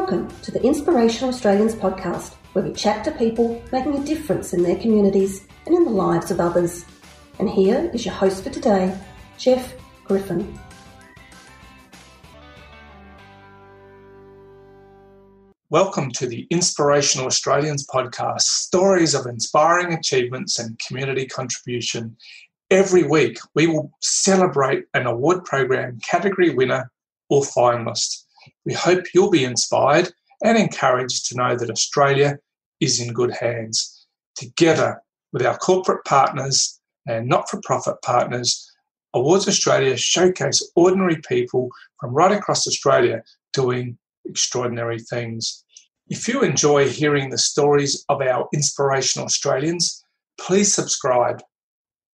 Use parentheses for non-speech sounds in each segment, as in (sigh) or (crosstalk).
Welcome to the Inspirational Australians podcast, where we chat to people making a difference in their communities and in the lives of others. And here is your host for today, Jeff Griffin. Welcome to the Inspirational Australians podcast stories of inspiring achievements and community contribution. Every week, we will celebrate an award program category winner or finalist. We hope you'll be inspired and encouraged to know that Australia is in good hands. Together with our corporate partners and not for profit partners, Awards Australia showcase ordinary people from right across Australia doing extraordinary things. If you enjoy hearing the stories of our inspirational Australians, please subscribe,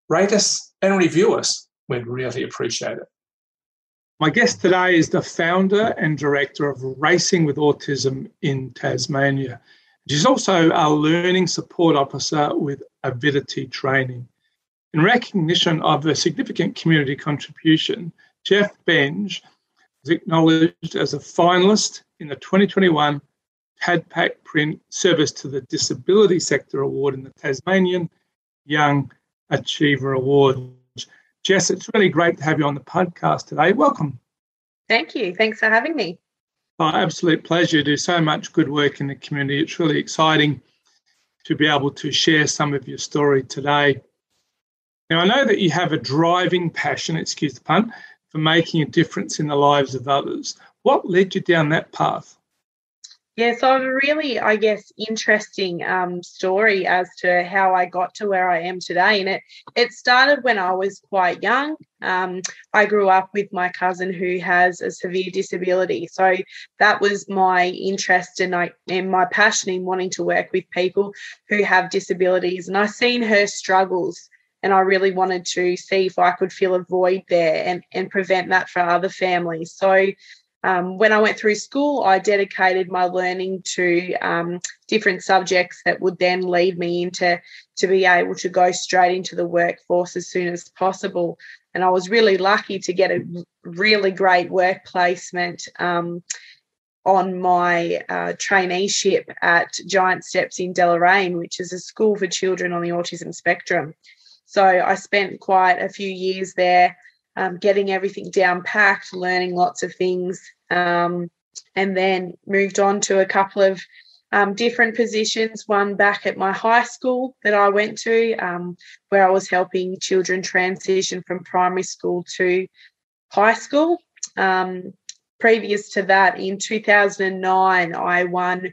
rate us, and review us. We'd really appreciate it. My guest today is the founder and director of Racing with Autism in Tasmania. She's also our learning support officer with Avidity Training. In recognition of her significant community contribution, Jess Benger was acknowledged as a finalist in the 2021 TADPAC Print Service to the Disability Sector Award in the Tasmanian Young Achiever Award. Jess, it's really great to have you on the podcast today. Welcome. Thank you. Thanks for having me. Oh, absolute pleasure. You do so much good work in the community. It's really exciting to be able to share some of your story today. Now, I know that you have a driving passion, excuse the pun, for making a difference in the lives of others. What led you down that path? Yeah, so I have a really, I guess, interesting um, story as to how I got to where I am today. And it it started when I was quite young. Um, I grew up with my cousin who has a severe disability, so that was my interest and I and my passion in wanting to work with people who have disabilities. And I seen her struggles, and I really wanted to see if I could fill a void there and and prevent that for other families. So um, when I went through school, I dedicated my learning to um, different subjects that would then lead me into to be able to go straight into the workforce as soon as possible. And I was really lucky to get a really great work placement um, on my uh, traineeship at Giant Steps in Deloraine, which is a school for children on the autism spectrum. So I spent quite a few years there. Um, getting everything down packed, learning lots of things, um, and then moved on to a couple of um, different positions. One back at my high school that I went to, um, where I was helping children transition from primary school to high school. Um, previous to that, in 2009, I won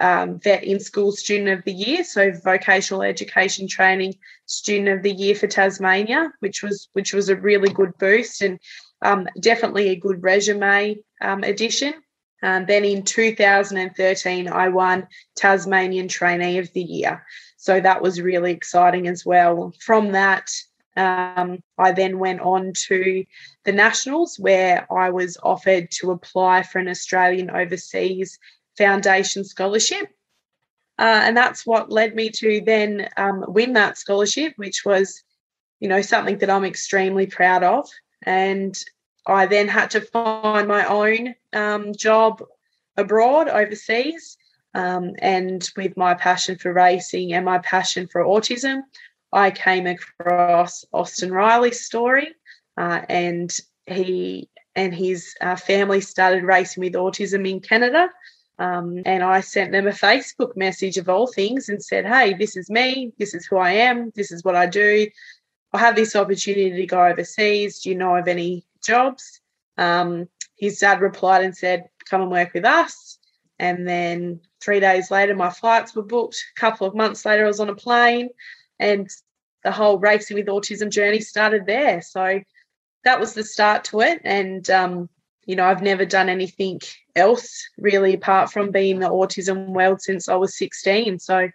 um, Vet in School Student of the Year, so vocational education training Student of the Year for Tasmania, which was which was a really good boost and um, definitely a good resume um, addition. Um, then in 2013, I won Tasmanian Trainee of the Year. So that was really exciting as well. From that, um, I then went on to the Nationals, where I was offered to apply for an Australian Overseas Foundation Scholarship. Uh, and that's what led me to then um, win that scholarship, which was, you know, something that I'm extremely proud of. And I then had to find my own um, job abroad, overseas. Um, and with my passion for racing and my passion for autism, I came across Austin Riley's story, uh, and he and his uh, family started racing with autism in Canada. Um, and I sent them a Facebook message of all things and said, Hey, this is me. This is who I am. This is what I do. I have this opportunity to go overseas. Do you know of any jobs? Um, his dad replied and said, Come and work with us. And then three days later, my flights were booked. A couple of months later, I was on a plane, and the whole racing with autism journey started there. So that was the start to it. And um, you know, I've never done anything else really apart from being in the autism world since I was 16. So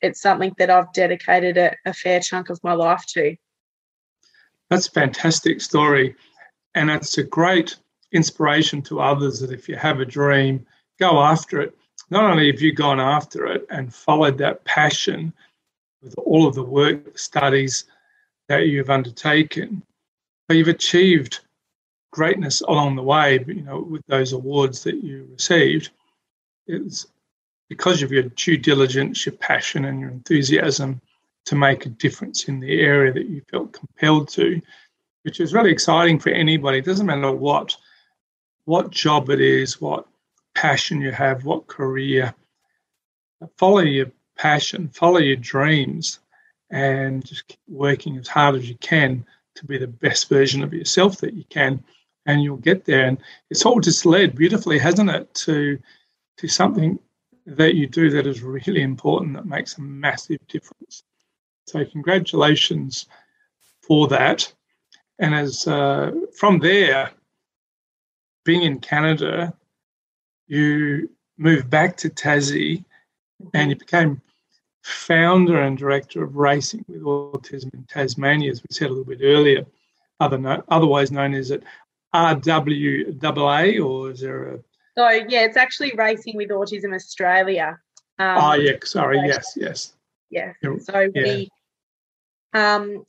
it's something that I've dedicated a, a fair chunk of my life to. That's a fantastic story. And it's a great inspiration to others that if you have a dream, go after it. Not only have you gone after it and followed that passion with all of the work, studies that you've undertaken, but you've achieved greatness along the way, you know, with those awards that you received. is because of your due diligence, your passion, and your enthusiasm to make a difference in the area that you felt compelled to, which is really exciting for anybody. It doesn't matter what what job it is, what passion you have, what career. Follow your passion, follow your dreams, and just keep working as hard as you can to be the best version of yourself that you can, and you'll get there. And it's all just led beautifully, hasn't it, to to something that you do that is really important that makes a massive difference. So congratulations for that. And as uh, from there, being in Canada, you moved back to Tassie and you became founder and director of Racing with Autism in Tasmania, as we said a little bit earlier, other no, otherwise known as it RWAA, or is there a so yeah, it's actually Racing with Autism Australia. Um, oh yeah, sorry, yes, yes. Yeah. So yeah. we um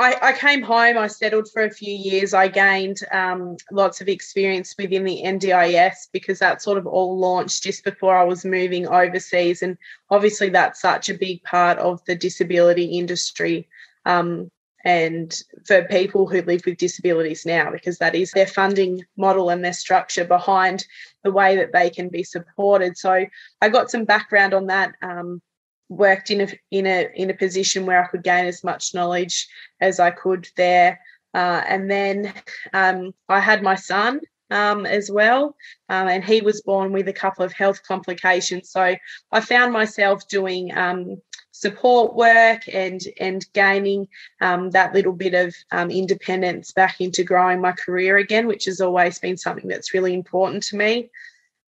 I, I, came home, I settled for a few years. I gained um, lots of experience within the NDIS because that sort of all launched just before I was moving overseas. And obviously, that's such a big part of the disability industry. Um, and for people who live with disabilities now, because that is their funding model and their structure behind the way that they can be supported. So I got some background on that. Um, worked in a in a in a position where I could gain as much knowledge as I could there, uh, and then um, I had my son um, as well, um, and he was born with a couple of health complications. So I found myself doing um, support work and and gaining um, that little bit of um, independence back into growing my career again, which has always been something that's really important to me.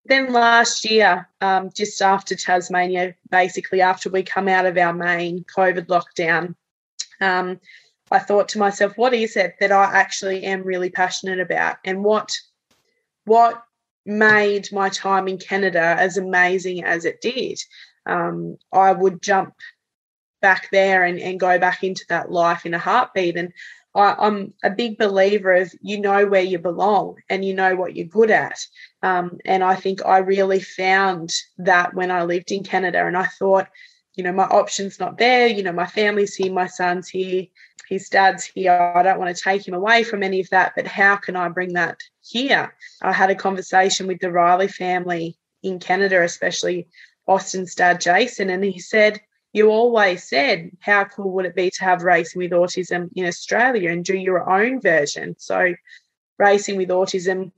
Then last year, um, just after Tasmania, basically after we come out of our main COVID lockdown, um, I thought to myself, what is it that I actually am really passionate about, and what what made my time in Canada as amazing as it did? Um, I would jump back there and, and go back into that life in a heartbeat. And I, am a big believer of you know where you belong and you know what you're good at. Um, and I think I really found that when I lived in Canada. And I thought, you know, my option's not there. You know, my family's here, my son's here, his dad's here. I don't want to take him away from any of that, but how can I bring that here? I had a conversation with the Riley family in Canada, especially Austin's dad, Jason, and he said, you always said, how cool would it be to have Racing with Autism in Australia and do your own version? So, Racing with Autism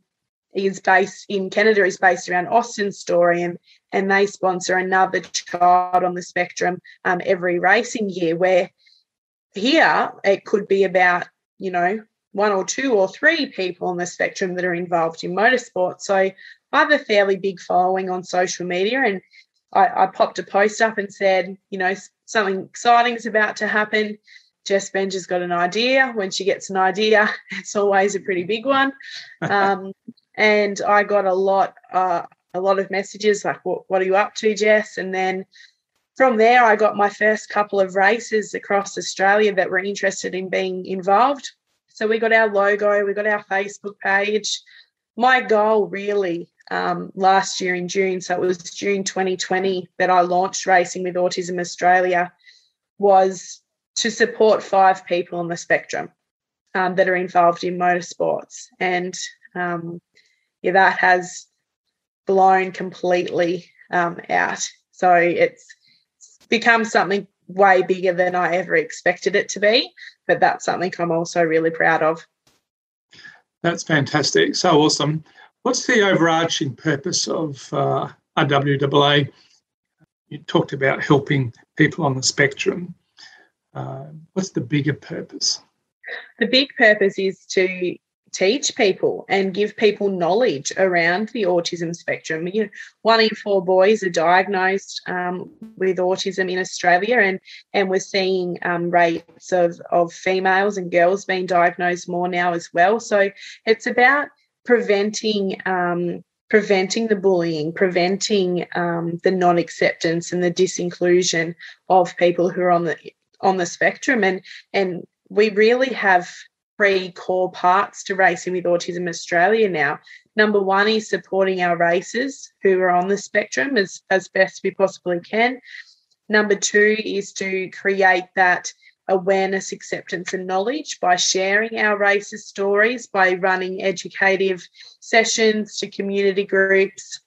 is based in Canada is based around Austin's story and and they sponsor another child on the spectrum um, every racing year where here it could be about you know one or two or three people on the spectrum that are involved in motorsport so I have a fairly big following on social media and I, I popped a post up and said, you know, something exciting is about to happen. Jess Benger's got an idea. When she gets an idea, (laughs) it's always a pretty big one. (laughs) Um, and I got a lot, uh, a lot of messages like, what, "What are you up to, Jess?" And then from there, I got my first couple of races across Australia that were interested in being involved. So we got our logo, we got our Facebook page. My goal really um, last year in June. So it was June 2020 that I launched Racing with Autism Australia, was to support five people on the spectrum um, that are involved in motorsports. And um, yeah, that has blown completely um, out. So it's become something way bigger than I ever expected it to be. But that's something I'm also really proud of. That's fantastic. So awesome. What's the overarching purpose of uh, RWAA? You talked about helping people on the spectrum. Uh, what's the bigger purpose? The big purpose is to teach people and give people knowledge around the autism spectrum. You know, one in four boys are diagnosed um, with autism in Australia, and and we're seeing um, rates of of females and girls being diagnosed more now as well. So it's about preventing um, preventing the bullying, preventing um, the non-acceptance and the disinclusion of people who are on the on the spectrum, and and we really have three core parts to Racing with Autism Australia now. Number one is supporting our racers who are on the spectrum as, as best we possibly can. Number two is to create that awareness, acceptance, and knowledge by sharing our racist stories, by running educative sessions to community groups.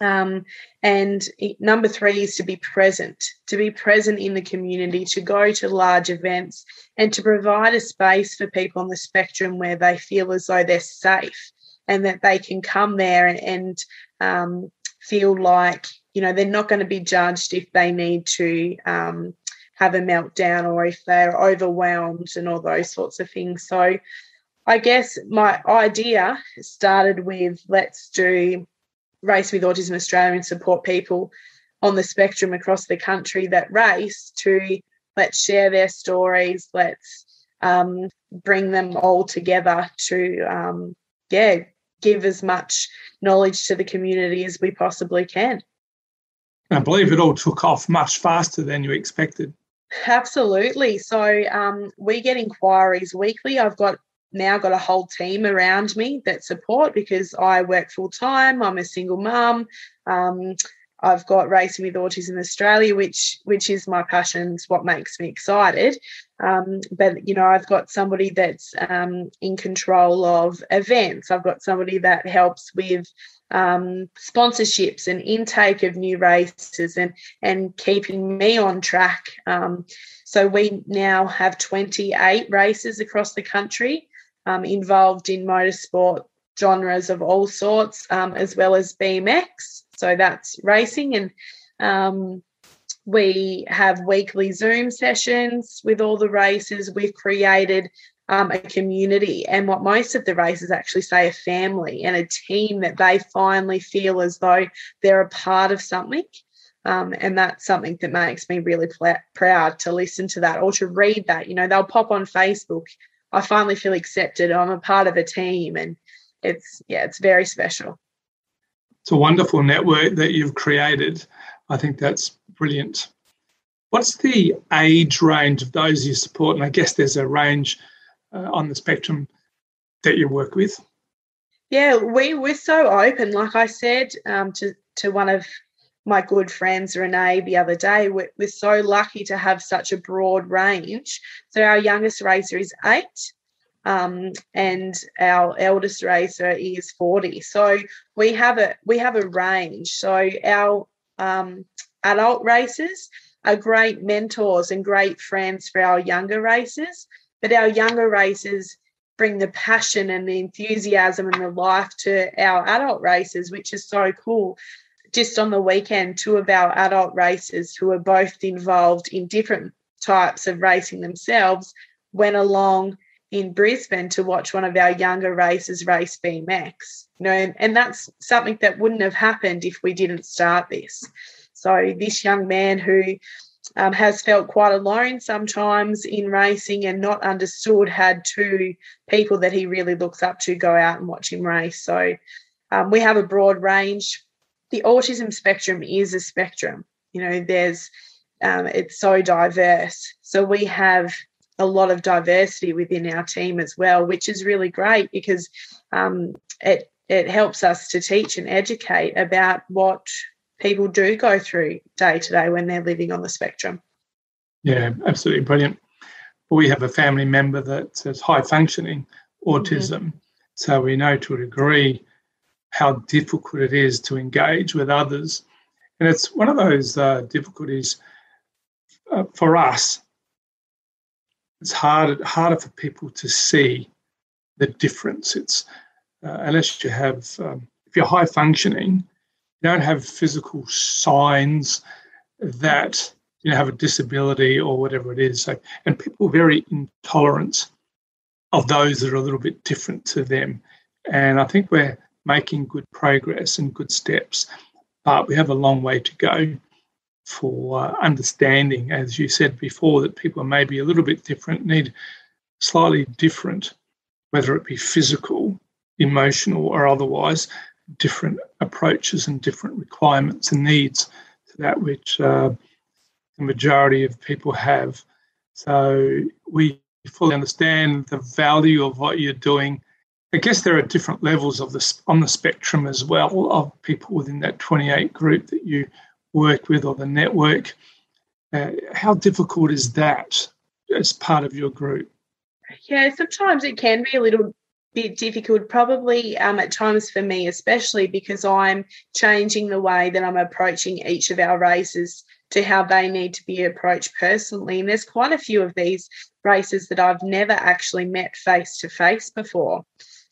Um, and number three is to be present, to be present in the community, to go to large events, and to provide a space for people on the spectrum where they feel as though they're safe and that they can come there and, and um, feel like you know they're not going to be judged if they need to um, have a meltdown or if they're overwhelmed and all those sorts of things. So I guess my idea started with let's do Race with Autism Australia and support people on the spectrum across the country that race to let's share their stories, let's um, bring them all together to, um, yeah, give as much knowledge to the community as we possibly can. I believe it all took off much faster than you expected. Absolutely. So um, we get inquiries weekly. I've got now got a whole team around me that support because I work full time. I'm a single mum. Um, I've got Racing with Autism Australia, which which is my passion. It's what makes me excited. Um, but you know, I've got somebody that's um, in control of events. I've got somebody that helps with um, sponsorships and intake of new races and and keeping me on track. Um, so we now have 28 races across the country um, involved in motorsport genres of all sorts, um, as well as BMX. So that's racing and um, we have weekly Zoom sessions with all the races. We've created um, a community and what most of the races actually say a family and a team that they finally feel as though they're a part of something. Um, and that's something that makes me really pl- proud to listen to that or to read that. You know, they'll pop on Facebook. I finally feel accepted. I'm a part of a team, and it's yeah, it's very special. It's a wonderful network that you've created. I think that's brilliant. What's the age range of those you support? And I guess there's a range uh, on the spectrum that you work with? Yeah, we we're so open. Like I said um, to to one of my good friends Renee the other day, we're, we're so lucky to have such a broad range. So our youngest racer is eight, um, and our eldest racer is 40 so we have a we have a range so our um, adult racers are great mentors and great friends for our younger racers but our younger racers bring the passion and the enthusiasm and the life to our adult racers, which is so cool. Just on the weekend, two of our adult racers who are both involved in different types of racing themselves went along in Brisbane to watch one of our younger racers race BMX. You know, and, and that's something that wouldn't have happened if we didn't start this. So this young man who um, has felt quite alone sometimes in racing and not understood, had two people that he really looks up to go out and watch him race. So um, we have a broad range. The autism spectrum is a spectrum. You know, there's um, it's so diverse. So we have a lot of diversity within our team as well, which is really great because um, it it helps us to teach and educate about what people do go through day to day when they're living on the spectrum. Yeah, absolutely brilliant. We have a family member that has high functioning autism, mm-hmm. so we know to a degree how difficult it is to engage with others. And it's one of those uh, difficulties uh, for us. It's hard, harder for people to see the difference. It's uh, unless you have, um, if you're high functioning, you don't have physical signs that you know have a disability or whatever it is. So, and people are very intolerant of those that are a little bit different to them. And I think we're making good progress and good steps, but we have a long way to go for uh, understanding, as you said before, that people are maybe a little bit different, need slightly different, whether it be physical, emotional, or otherwise, different approaches and different requirements and needs to that which uh, the majority of people have. So we fully understand the value of what you're doing. I guess there are different levels of this on the spectrum as well of people within that 28 group that you work with or the network. Uh, how difficult is that as part of your group? Yeah, sometimes it can be a little bit difficult, probably um, at times for me, especially because I'm changing the way that I'm approaching each of our races to how they need to be approached personally. And there's quite a few of these races that I've never actually met face to face before.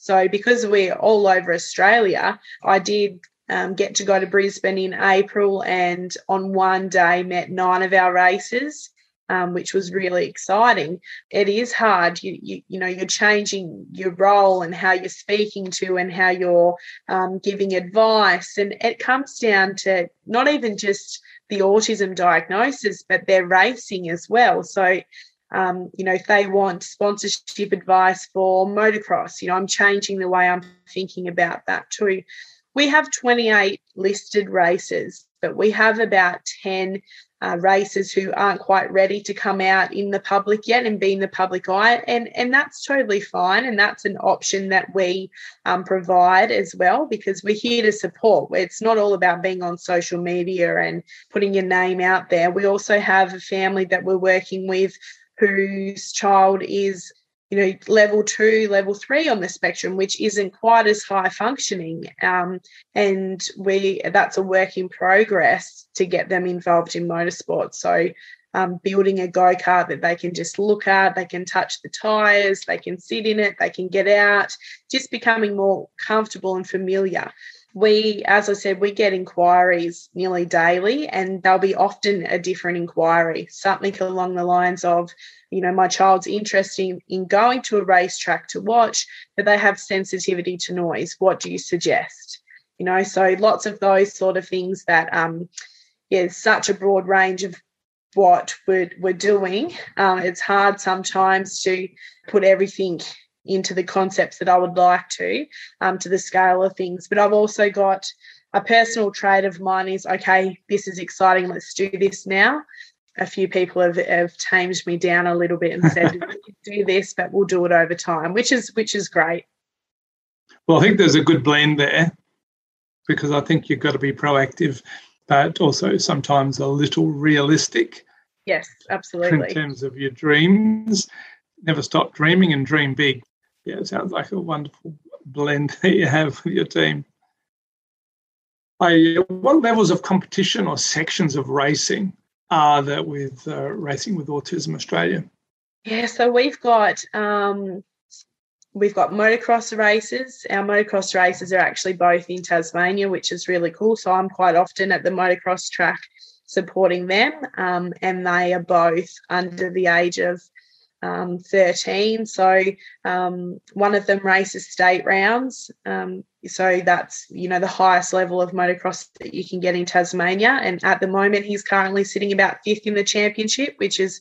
So, because we're all over Australia, I did um, get to go to Brisbane in April and on one day met nine of our races um, which was really exciting. It is hard. You, you, you know, you're changing your role and how you're speaking to and how you're um, giving advice. And it comes down to not even just the autism diagnosis, but their racing as well. So, um, you know, if they want sponsorship advice for motocross, you know, I'm changing the way I'm thinking about that too. We have 28 listed races, but we have about 10 uh, racers who aren't quite ready to come out in the public yet and be in the public eye, and and that's totally fine, and that's an option that we um, provide as well because we're here to support. It's not all about being on social media and putting your name out there. We also have a family that we're working with whose child is you know, level two, level three on the spectrum, which isn't quite as high functioning. Um, and we that's a work in progress to get them involved in motorsport. So um, building a go-kart that they can just look at, they can touch the tires, they can sit in it, they can get out, just becoming more comfortable and familiar we, as I said, we get inquiries nearly daily, and they'll be often a different inquiry, something along the lines of, you know, my child's interested in, in going to a racetrack to watch, but they have sensitivity to noise. What do you suggest? You know, so lots of those sort of things that, um, yeah, such a broad range of what we're, we're doing. Um, it's hard sometimes to put everything into the concepts that I would like to, um, to the scale of things. But I've also got a personal trait of mine is okay, this is exciting, let's do this now. A few people have, have tamed me down a little bit and said, (laughs) do this, but we'll do it over time, which is which is great. Well, I think there's a good blend there because I think you've got to be proactive, but also sometimes a little realistic. Yes, absolutely. In terms of your dreams, never stop dreaming and dream big yeah, it sounds like a wonderful blend that you have with your team. I, what levels of competition or sections of racing are there with uh, Racing with Autism Australia? Yeah, so we've got um, we've got motocross races. Our motocross races are actually both in Tasmania, which is really cool. So I'm quite often at the motocross track supporting them, um, and they are both under the age of um, 13. So um, one of them races state rounds. Um, so that's you know the highest level of motocross that you can get in Tasmania. And at the moment, he's currently sitting about fifth in the championship, which is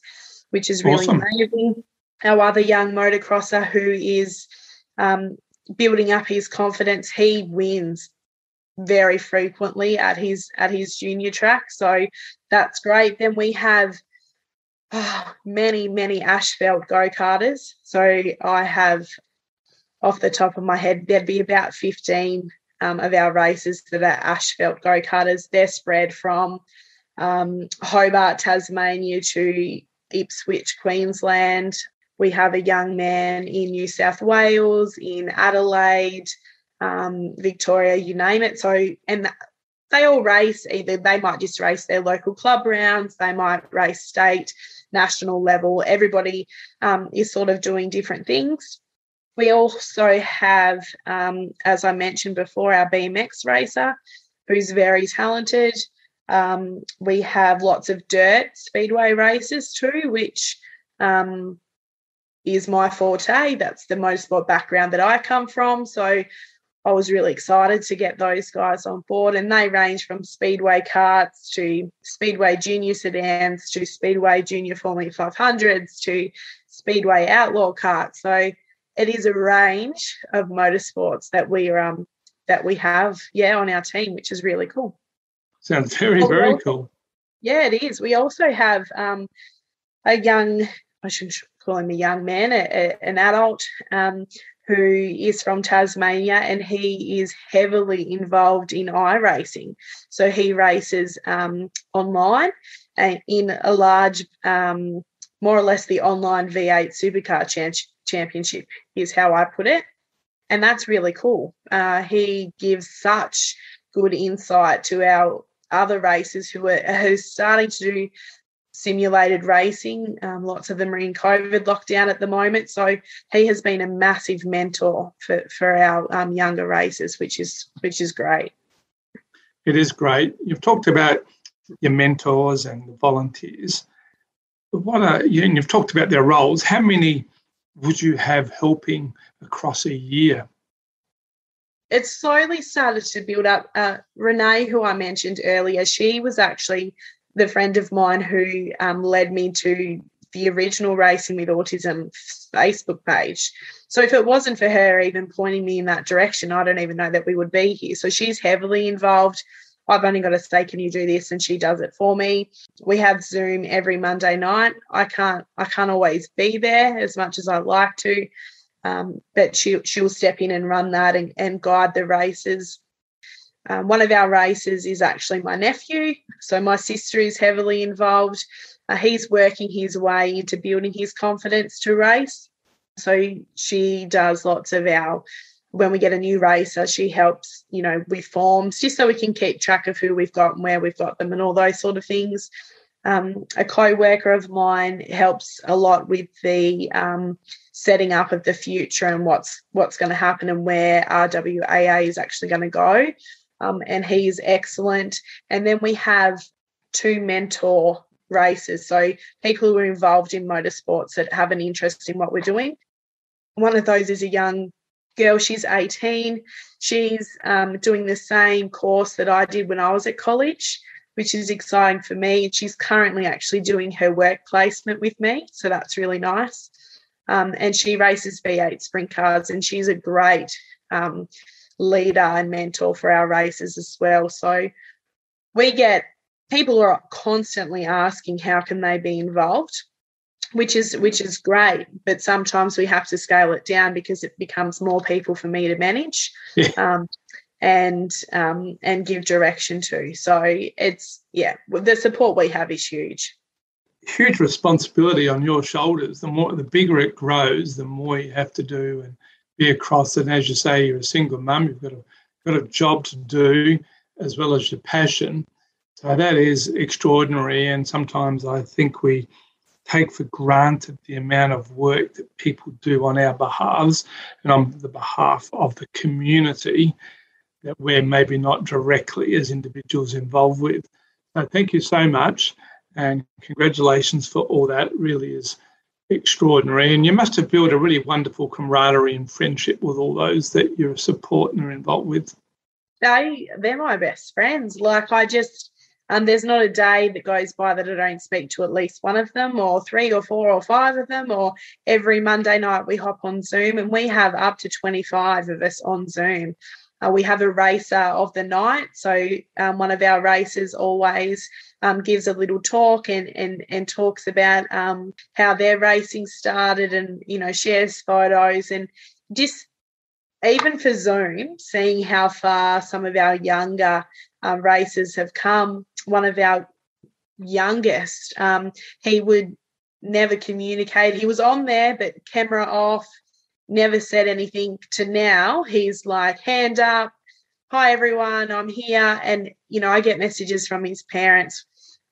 which is really awesome. amazing. Our other young motocrosser who is um, building up his confidence, he wins very frequently at his at his junior track. So that's great. Then we have oh, (sighs) many, many asphalt go karters. So I have, off the top of my head, there'd be about 15 um, of our races that are asphalt go karters. They're spread from um, Hobart, Tasmania to Ipswich, Queensland. We have a young man in New South Wales, in Adelaide, um, Victoria, you name it. So, and they all race either they might just race their local club rounds, they might race state national level. Everybody um, is sort of doing different things. We also have, um, as I mentioned before, our BMX racer who's very talented. Um, we have lots of dirt speedway races too, which um, is my forte. That's the motorsport background that I come from. So I was really excited to get those guys on board, and they range from speedway carts to speedway junior sedans to speedway junior Formula 500s to speedway outlaw carts. So it is a range of motorsports that we um that we have, yeah, on our team, which is really cool. Sounds very oh, very cool. Yeah, it is. We also have um, a young, I should call him a young man, a, a, an adult um, who is from Tasmania, and he is heavily involved in iRacing. So he races um, online and in a large, um, more or less the online V8 Supercar Ch- Championship, is how I put it. And that's really cool. Uh, he gives such good insight to our other racers who are, are starting to do simulated racing. Um, lots of them are in COVID lockdown at the moment. So he has been a massive mentor for, for our um, younger racers, which is which is great. It is great. You've talked about your mentors and the volunteers. What are you? And you've talked about their roles. How many would you have helping across a year? It's slowly started to build up. Uh, Renee, who I mentioned earlier, she was actually the friend of mine who um, led me to the original Racing with Autism Facebook page. So if it wasn't for her even pointing me in that direction, I don't even know that we would be here. So she's heavily involved. I've only got to say, can you do this? And she does it for me. We have Zoom every Monday night. I can't I can't always be there as much as I like to. Um, but she she'll step in and run that and, and guide the races. Um, one of our races is actually my nephew. So my sister is heavily involved. Uh, he's working his way into building his confidence to race. So she does lots of our, when we get a new racer, she helps, you know, with forms just so we can keep track of who we've got and where we've got them and all those sort of things. Um, a co-worker of mine helps a lot with the um, setting up of the future and what's what's going to happen and where RWAA is actually going to go um, and he's excellent. And then we have two mentor races, so people who are involved in motorsports that have an interest in what we're doing. One of those is a young girl, she's 18. She's um, doing the same course that I did when I was at college, which is exciting for me. She's currently actually doing her work placement with me, so that's really nice. Um, and she races V8 sprint cars, and she's a great um, leader and mentor for our races as well. So we get people are constantly asking how can they be involved which is which is great but sometimes we have to scale it down because it becomes more people for me to manage yeah. um, and um, and give direction to so it's yeah the support we have is huge huge responsibility on your shoulders the more the bigger it grows the more you have to do and be across. And as you say, you're a single mum, you've got a, got a job to do as well as your passion. So that is extraordinary. And sometimes I think we take for granted the amount of work that people do on our behalves and on the behalf of the community that we're maybe not directly as individuals involved with. So thank you so much and congratulations for all that. It really is extraordinary. And you must have built a really wonderful camaraderie and friendship with all those that you're supporting and involved with. They they're my best friends. Like I just um, there's not a day that goes by that I don't speak to at least one of them, or three or four or five of them, or every Monday night we hop on Zoom and we have up to 25 of us on Zoom. Uh, we have a racer of the night. So um, one of our racers always um, gives a little talk and and and talks about um, how their racing started and you know shares photos and just even for Zoom, seeing how far some of our younger uh, racers have come. One of our youngest, um, he would never communicate. He was on there, but camera off, never said anything. To now, he's like hand up, hi everyone, I'm here. And, you know, I get messages from his parents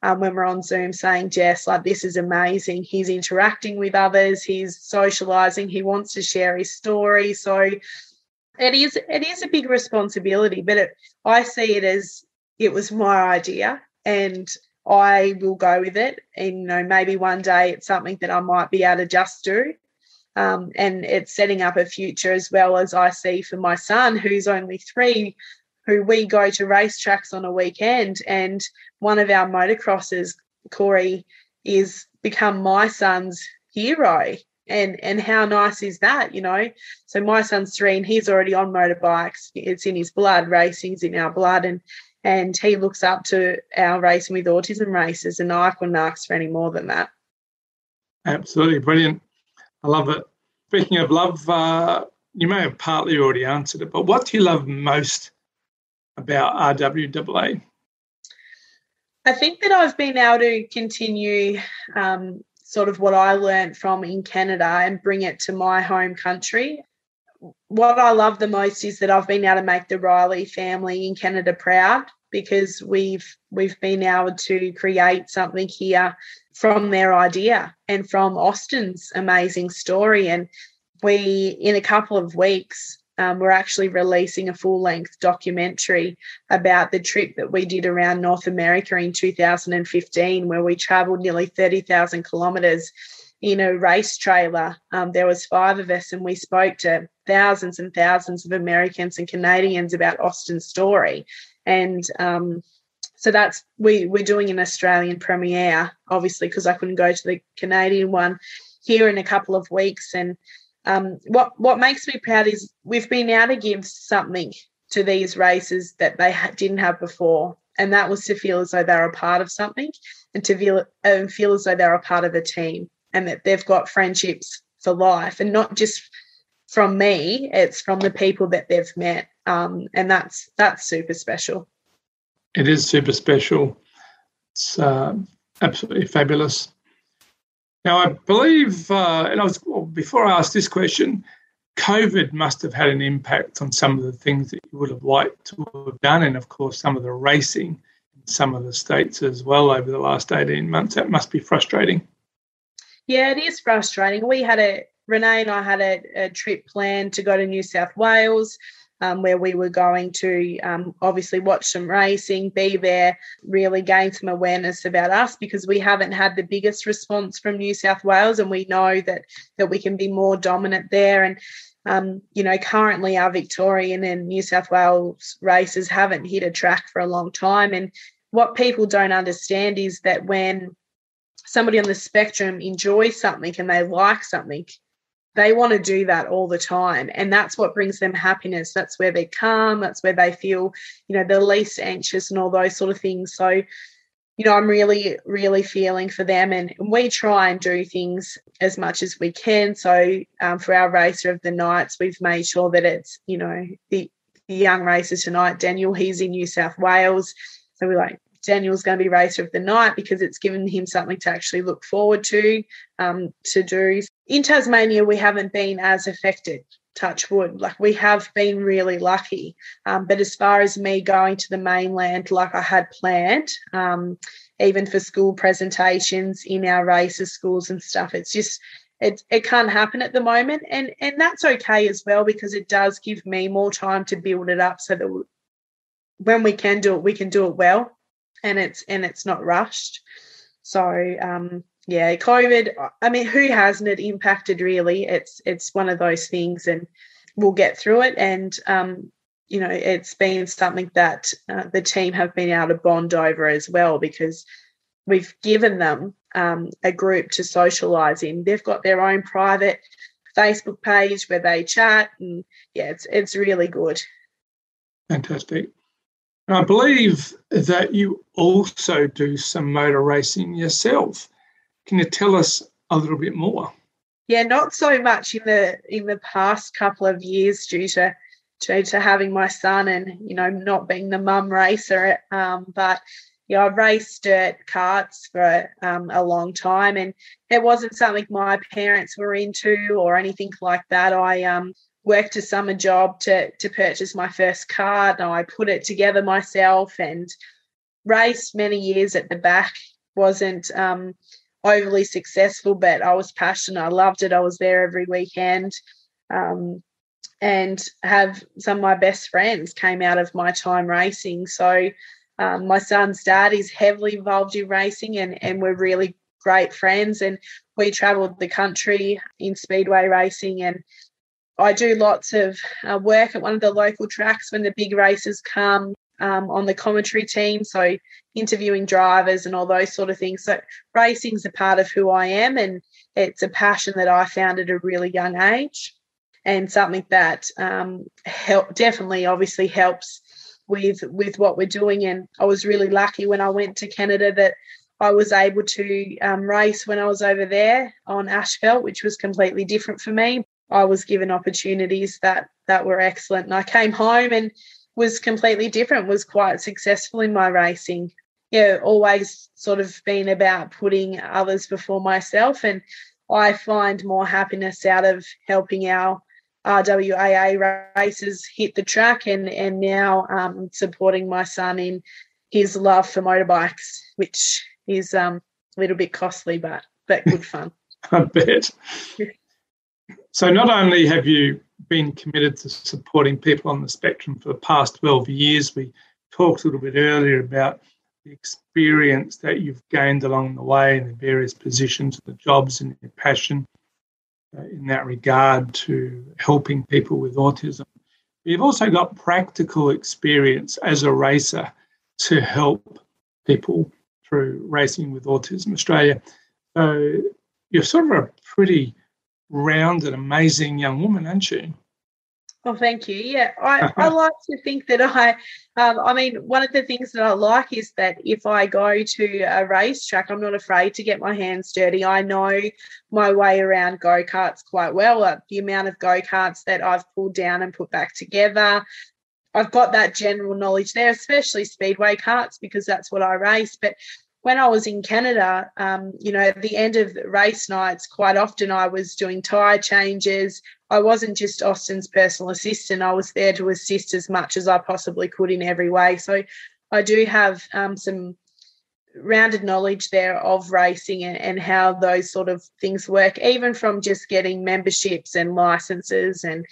um, when we're on Zoom saying, Jess, like, this is amazing. He's interacting with others, he's socializing, he wants to share his story. So it is it is a big responsibility, but it, I see it as it was my idea and I will go with it. And you know, maybe one day it's something that I might be able to just do. Um, and it's setting up a future as well as I see for my son, who's only three, who we go to racetracks on a weekend. And one of our motocrossers, Corey, is become my son's hero. And and how nice is that, you know? So my son's three and he's already on motorbikes. It's in his blood, racing's in our blood. And and he looks up to our racing with autism races, and I couldn't ask for any more than that. Absolutely brilliant. I love it. Speaking of love, uh, you may have partly already answered it, but what do you love most about RWAA? I think that I've been able to continue um, sort of what I learned from in Canada and bring it to my home country. What I love the most is that I've been able to make the Riley family in Canada proud because we've we've been able to create something here from their idea and from Austin's amazing story. And we, in a couple of weeks, um, we're actually releasing a full length documentary about the trip that we did around North America in 2015, where we traveled nearly 30,000 kilometres in a race trailer. Um, there was five of us, and we spoke to thousands and thousands of Americans and Canadians about Austin's story. And um, so that's we we're doing an Australian premiere, obviously, because I couldn't go to the Canadian one here in a couple of weeks. And um, what what makes me proud is we've been able to give something to these races that they ha- didn't have before, and that was to feel as though they're a part of something, and to feel uh, feel as though they're a part of a team, and that they've got friendships for life, and not just from me; it's from the people that they've met, um, and that's that's super special it is super special. It's uh, absolutely fabulous. Now, I believe, uh, and I was well, before I asked this question, COVID must have had an impact on some of the things that you would have liked to have done, and of course, some of the racing in some of the states as well over the last 18 months. That must be frustrating. Yeah, it is frustrating. We had a, Renee and I had a, a trip planned to go to New South Wales um, where we were going to um, obviously watch some racing, be there, really gain some awareness about us because we haven't had the biggest response from New South Wales, and we know that that we can be more dominant there. And um, you know, currently our Victorian and New South Wales races haven't hit a track for a long time, and what people don't understand is that when somebody on the spectrum enjoys something and they like something they want to do that all the time. And that's what brings them happiness. That's where they calm. That's where they feel you know the least anxious and all those sort of things. So you know i'm really really feeling for them. And we try and do things as much as we can. So um, for our racer of the nights we've made sure that it's you know the, the young racer tonight daniel he's in new south wales. So we're like Daniel's going to be racer of the night because it's given him something to actually look forward to um, to do. In Tasmania, we haven't been as affected. Touch wood, like we have been really lucky. Um, but as far as me going to the mainland, like I had planned, um, even for school presentations in our races, schools and stuff, it's just it, it can't happen at the moment and and that's okay as well because it does give me more time to build it up so that when we can do it we can do it well and it's and it's not rushed. So um, yeah, COVID. I mean, who hasn't it impacted? Really, it's it's one of those things, and we'll get through it. And um, you know, it's been something that uh, the team have been able to bond over as well because we've given them um, a group to socialize in. They've got their own private Facebook page where they chat, and yeah, it's it's really good. Fantastic. I believe that you also do some motor racing yourself. Can you tell us a little bit more? Yeah, not so much in the in the past couple of years due to due to having my son and you know not being the mum racer. Um, but yeah, I've raced dirt karts for um, a long time, and it wasn't something my parents were into or anything like that. I um worked a summer job to to purchase my first car. and I put it together myself and raced many years at the back. wasn't um, overly successful, but I was passionate. I loved it. I was there every weekend. Um, and have some of my best friends came out of my time racing. So um, my son's dad is heavily involved in racing and, and we're really great friends and we traveled the country in speedway racing and I do lots of uh, work at one of the local tracks when the big races come um, on the commentary team. So, interviewing drivers and all those sort of things. So, racing's a part of who I am, and it's a passion that I found at a really young age, and something that um, help definitely, obviously, helps with with what we're doing. And I was really lucky when I went to Canada that I was able to um, race when I was over there on asphalt, which was completely different for me. I was given opportunities that that were excellent, and I came home and was completely different. Was quite successful in my racing. Yeah, always sort of been about putting others before myself, and I find more happiness out of helping our RWAA races hit the track, and and now um, supporting my son in his love for motorbikes, which is um, a little bit costly, but but good fun. (laughs) I bet. so not only have you been committed to supporting people on the spectrum for the past 12 years, we talked a little bit earlier about the experience that you've gained along the way in the various positions, the jobs and your passion uh, in that regard to helping people with autism. You've also got practical experience as a racer to help people through Racing with Autism Australia. So you're sort of a pretty rounded, amazing young woman, aren't you? Well, thank you. Yeah, I, (laughs) I like to think that I, um, I mean, one of the things that I like is that if I go to a racetrack, I'm not afraid to get my hands dirty. I know my way around go karts quite well. Uh, the amount of go karts that I've pulled down and put back together, I've got that general knowledge there, especially speedway karts because that's what I race. But when I was in Canada, um, you know, at the end of race nights, quite often I was doing tyre changes. I wasn't just Austin's personal assistant, I was there to assist as much as I possibly could in every way. So I do have um, some rounded knowledge there of racing and, and how those sort of things work, even from just getting memberships and licenses and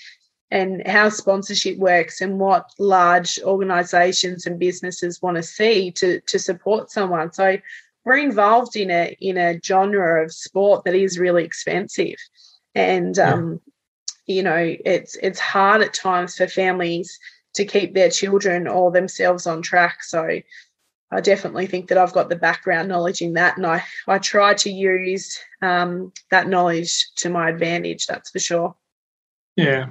and how sponsorship works and what large organizations and businesses want to see to to support someone so we're involved in a in a genre of sport that is really expensive and yeah. um, you know it's it's hard at times for families to keep their children or themselves on track so I definitely think that I've got the background knowledge in that, and I, I try to use um, that knowledge to my advantage. That's for sure. Yeah,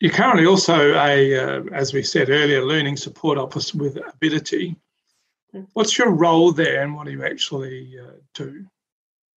you're currently also a, uh, as we said earlier, learning support officer with Avidity. Mm. What's your role there, and what do you actually uh, do?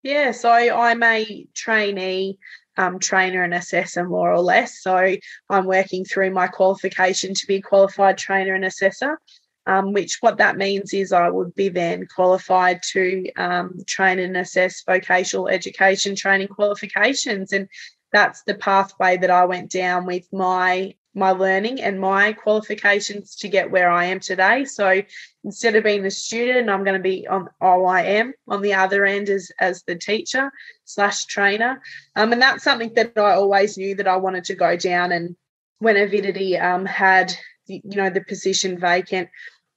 Yeah, so I'm a trainee um, trainer and assessor, more or less. So I'm working through my qualification to be a qualified trainer and assessor. Um, which what that means is I would be then qualified to um, train and assess vocational education training qualifications. And that's the pathway that I went down with my my learning and my qualifications to get where I am today. So instead of being the student, I'm going to be on oh I am on the other end as as the teacher slash trainer. Um, and that's something that I always knew that I wanted to go down. And when Avidity um, had you know the position vacant,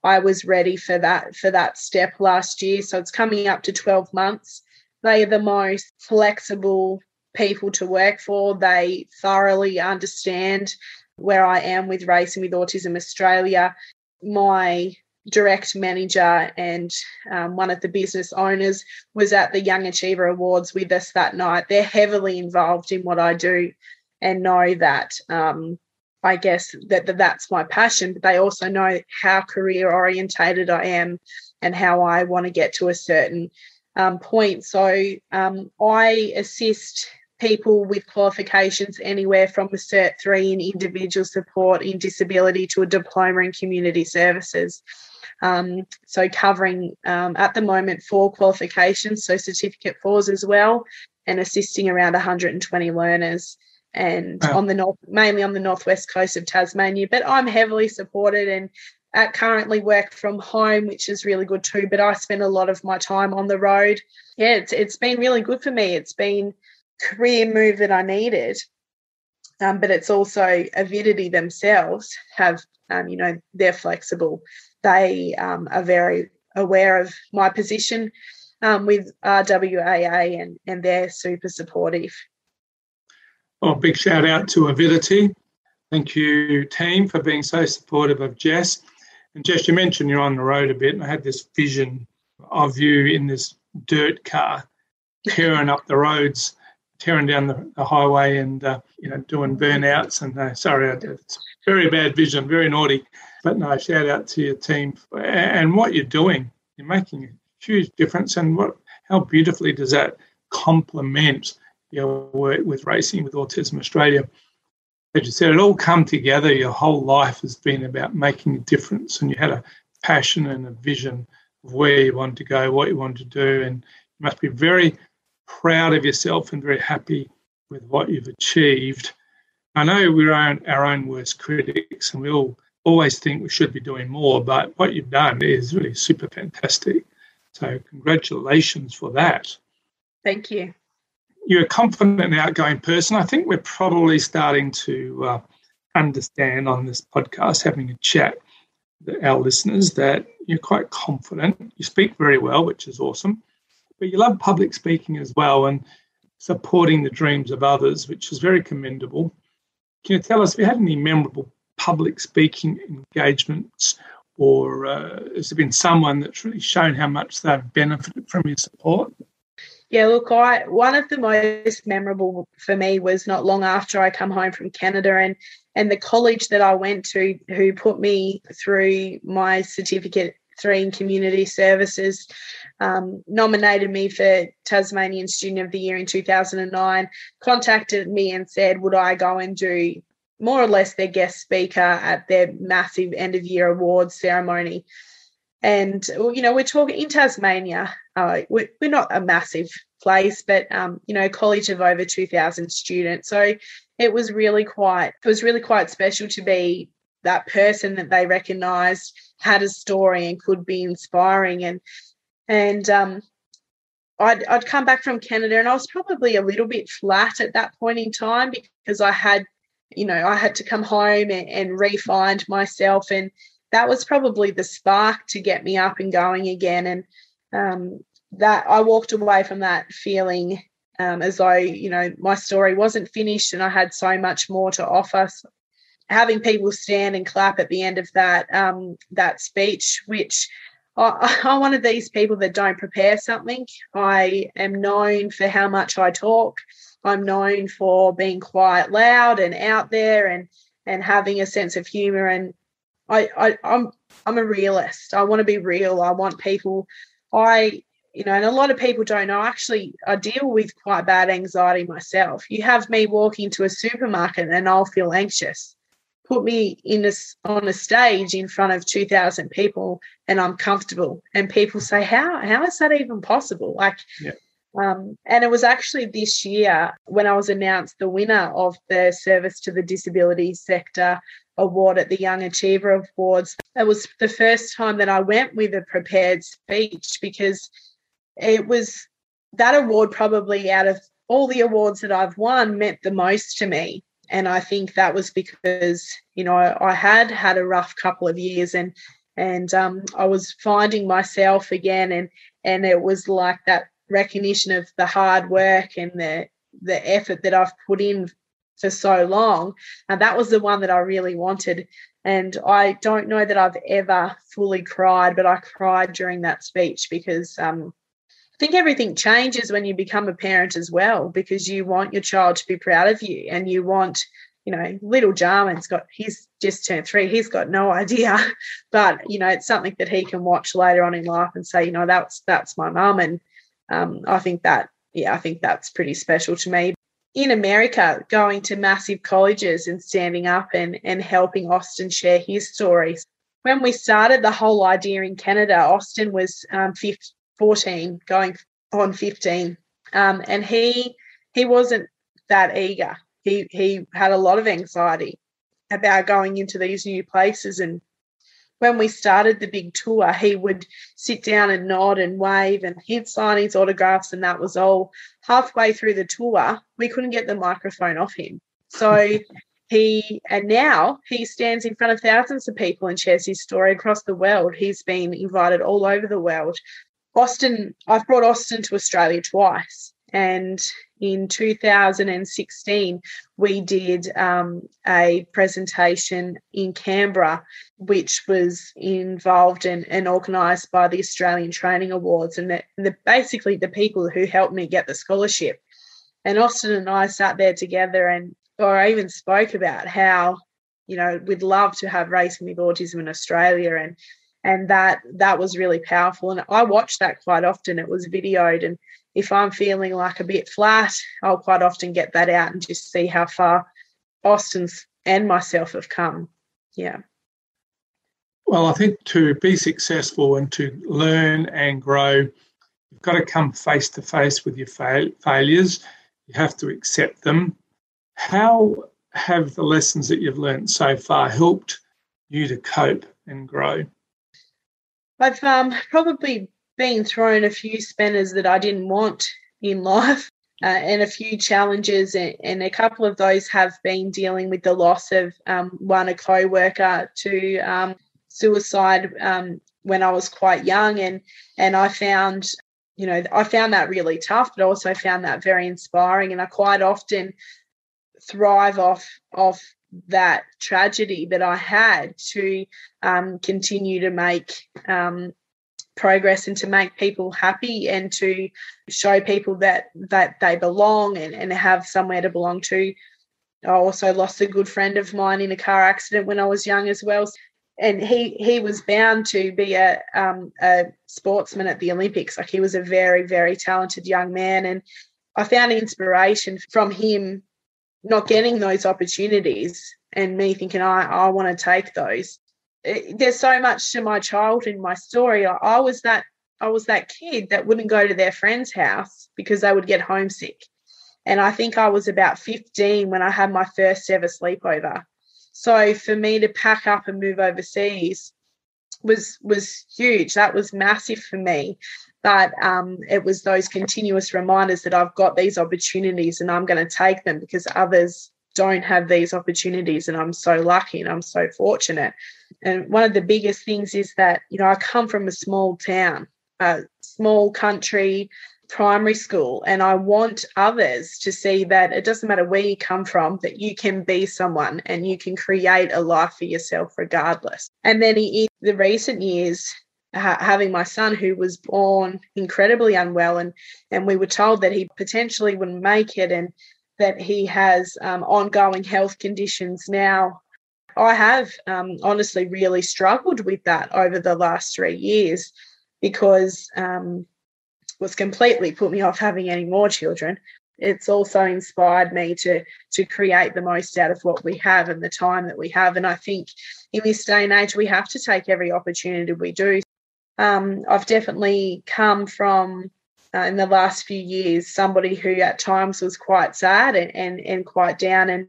I was ready for that for that step last year. So it's coming up to 12 months. They are the most flexible people to work for. They thoroughly understand where I am with Racing with Autism Australia. My direct manager and um, one of the business owners was at the Young Achiever Awards with us that night. They're heavily involved in what I do and know that um, I guess that, that that's my passion, but they also know how career orientated I am and how I want to get to a certain um, point. So um, I assist people with qualifications anywhere from a Cert 3 in individual support in disability to a diploma in community services. Um, so, covering um, at the moment four qualifications, so certificate fours as well, and assisting around 120 learners. And wow. on the north, mainly on the northwest coast of Tasmania, but I'm heavily supported and currently work from home, which is really good too. But I spend a lot of my time on the road. Yeah, it's it's been really good for me. It's been career move that I needed. Um, but it's also Avidity themselves have, um, you know, they're flexible. They um, are very aware of my position um, with RWAA and, and they're super supportive. Well, big shout out to Avidity. Thank you, team, for being so supportive of Jess. And Jess, you mentioned you're on the road a bit, and I had this vision of you in this dirt car (laughs) tearing up the roads tearing down the, the highway and uh, you know doing burnouts. And uh, sorry, it's very bad vision, very naughty. But no, shout out to your team and what you're doing. You're making a huge difference. And what how beautifully does that complement your work with Racing with Autism Australia? As you said, it all come together. Your whole life has been about making a difference, and you had a passion and a vision of where you want to go, what you want to do, and you must be very proud of yourself and very happy with what you've achieved. I know we're our own, worst critics, and we all always think we should be doing more, but what you've done is really super fantastic. So, congratulations for that. Thank you. You're a confident and outgoing person. I think we're probably starting to uh, understand on this podcast, having a chat with our listeners, that you're quite confident. You speak very well, which is awesome, but you love public speaking as well and supporting the dreams of others, which is very commendable. Can you tell us if you had any memorable public speaking engagements, or uh, has there been someone that's really shown how much they've benefited from your support? Yeah, look, I one of the most memorable for me was not long after I come home from Canada and and the college that I went to who put me through my certificate three in community services um, nominated me for Tasmanian Student of the Year in 2009, contacted me and said, Would I go and do more or less their guest speaker at their massive end of year awards ceremony? And, you know, we're talking in Tasmania, uh, we're, we're not a massive place, but, um, you know, college of over 2,000 students. So it was really quite, it was really quite special to be that person that they recognized had a story and could be inspiring and and um, I'd, I'd come back from Canada and I was probably a little bit flat at that point in time because I had, you know, I had to come home and, and re-find myself. And that was probably the spark to get me up and going again. And um, that I walked away from that feeling um, as though, you know, my story wasn't finished and I had so much more to offer. So having people stand and clap at the end of that um, that speech, which I, (laughs) I'm one of these people that don't prepare something. I am known for how much I talk. I'm known for being quite loud and out there and and having a sense of humor. And I, I I'm I'm a realist. I want to be real. I want people. I you know, and a lot of people don't know. Actually, I deal with quite bad anxiety myself. You have me walking to a supermarket and I'll feel anxious put me in a, on a stage in front of 2000 people and i'm comfortable. And people say how how is that even possible? Like yeah. um, and it was actually this year when i was announced the winner of the service to the disability sector award at the young achiever awards. It was the first time that i went with a prepared speech because it was that award probably out of all the awards that i've won meant the most to me and I think that was because you know I, had had a rough couple of years and and um, I was finding myself again and and it was like that recognition of the hard work and the the effort that I've put in for so long. And that was the one that I really wanted. And I don't know that I've ever fully cried but I cried during that speech because um, I think everything changes when you become a parent as well because you want your child to be proud of you and you want, you know, little Jarman's got, he's just turned three, he's got no idea, (laughs) but, you know, it's something that he can watch later on in life and say, you know, that's, that's my mum. And um, I think that, yeah, I think that's pretty special to me. In America, going to massive colleges and standing up and, and helping Austin share his stories when we started the whole idea in Canada, Austin was um, 14, going on 15. Um, and he he wasn't that eager. He he had a lot of anxiety about going into these new places. And when we started the big tour, he would sit down and nod and wave and he'd sign his autographs, and that was all. Halfway through the tour, we couldn't get the microphone off him. So (laughs) he and now he stands in front of thousands of people and shares his story across the world. He's been invited all over the world Austin, I've brought Austin to Australia twice. And in 2016, we did um, a presentation in Canberra, which was involved and, and organised by the Australian Training Awards. And the, the, basically, the people who helped me get the scholarship. And Austin and I sat there together, and or I even spoke about how, you know, we'd love to have racing with autism in Australia and and that that was really powerful. And i watch that quite often. It was videoed and if i'm feeling like a bit flat i'll quite often get that out and just see how far austin's and myself have come. Yeah. Well i think to be successful and to learn and grow you've got to come face to face with your fail- failures. You have to accept them. How have the lessons that you've learned so far helped you to cope and grow I've um, probably been thrown a few spinners that I didn't want in life. (laughs) Uh, and a few challenges, and, and, a couple of those have been dealing with the loss of um, one a co-worker to um, suicide um, when I was quite young, and and I found, you know, I found that really tough, but also found that very inspiring, and I quite often thrive off off that tragedy that I had to um, continue to make um, progress and to make people happy and to show people that that they belong and, and have somewhere to belong to. I also lost a good friend of mine in a car accident when I was young as well. And he he was bound to be a um, a sportsman at the Olympics. Like he was a very very talented young man, and I found inspiration from him not getting those opportunities and me thinking I, I want to take those. It, there's so much to my childhood, my story. I, I was that I was that kid that wouldn't go to their friend's house because they would get homesick. And I think I was about 15 when I had my first ever sleepover. So for me to pack up and move overseas was was huge. That was massive for me. But um, it was those continuous reminders that I've got these opportunities and I'm going to take them because others don't have these opportunities and I'm so lucky and I'm so fortunate. And one of the biggest things is that, you know, I come from a small town, a small country primary school, and I want others to see that it doesn't matter where you come from, that you can be someone and you can create a life for yourself regardless. And then in the recent years, having my son who was born incredibly unwell and and we were told that he potentially wouldn't make it and that he has um, ongoing health conditions now. I have um, honestly really struggled with that over the last three years because um, was completely put me off having any more children. It's also inspired me to to create the most out of what we have and the time that we have. And i think in this day and age we have to take every opportunity we do um, I've definitely come from uh, in the last few years somebody who at times was quite sad and and, and quite down and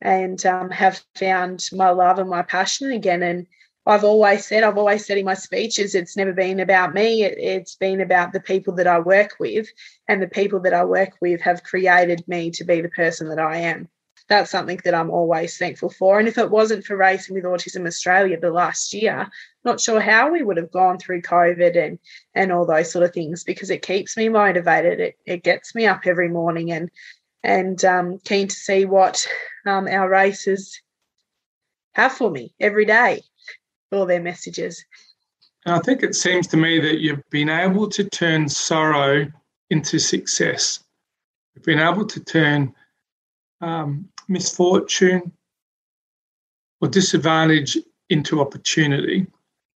and um, have found my love and my passion again and I've always said, I've always said in my speeches, it's never been about me. It, it's been about the people that I work with, and the people that I work with have created me to be the person that I am that's something that I'm always thankful for. And if it wasn't for Racing with Autism Australia the last year, not sure how we would have gone through COVID and and all those sort of things because it keeps me motivated. It it gets me up every morning and and um, keen to see what um, our races have for me every day, all their messages. I think it seems to me that you've been able to turn sorrow into success. You've been able to turn um, misfortune or disadvantage into opportunity.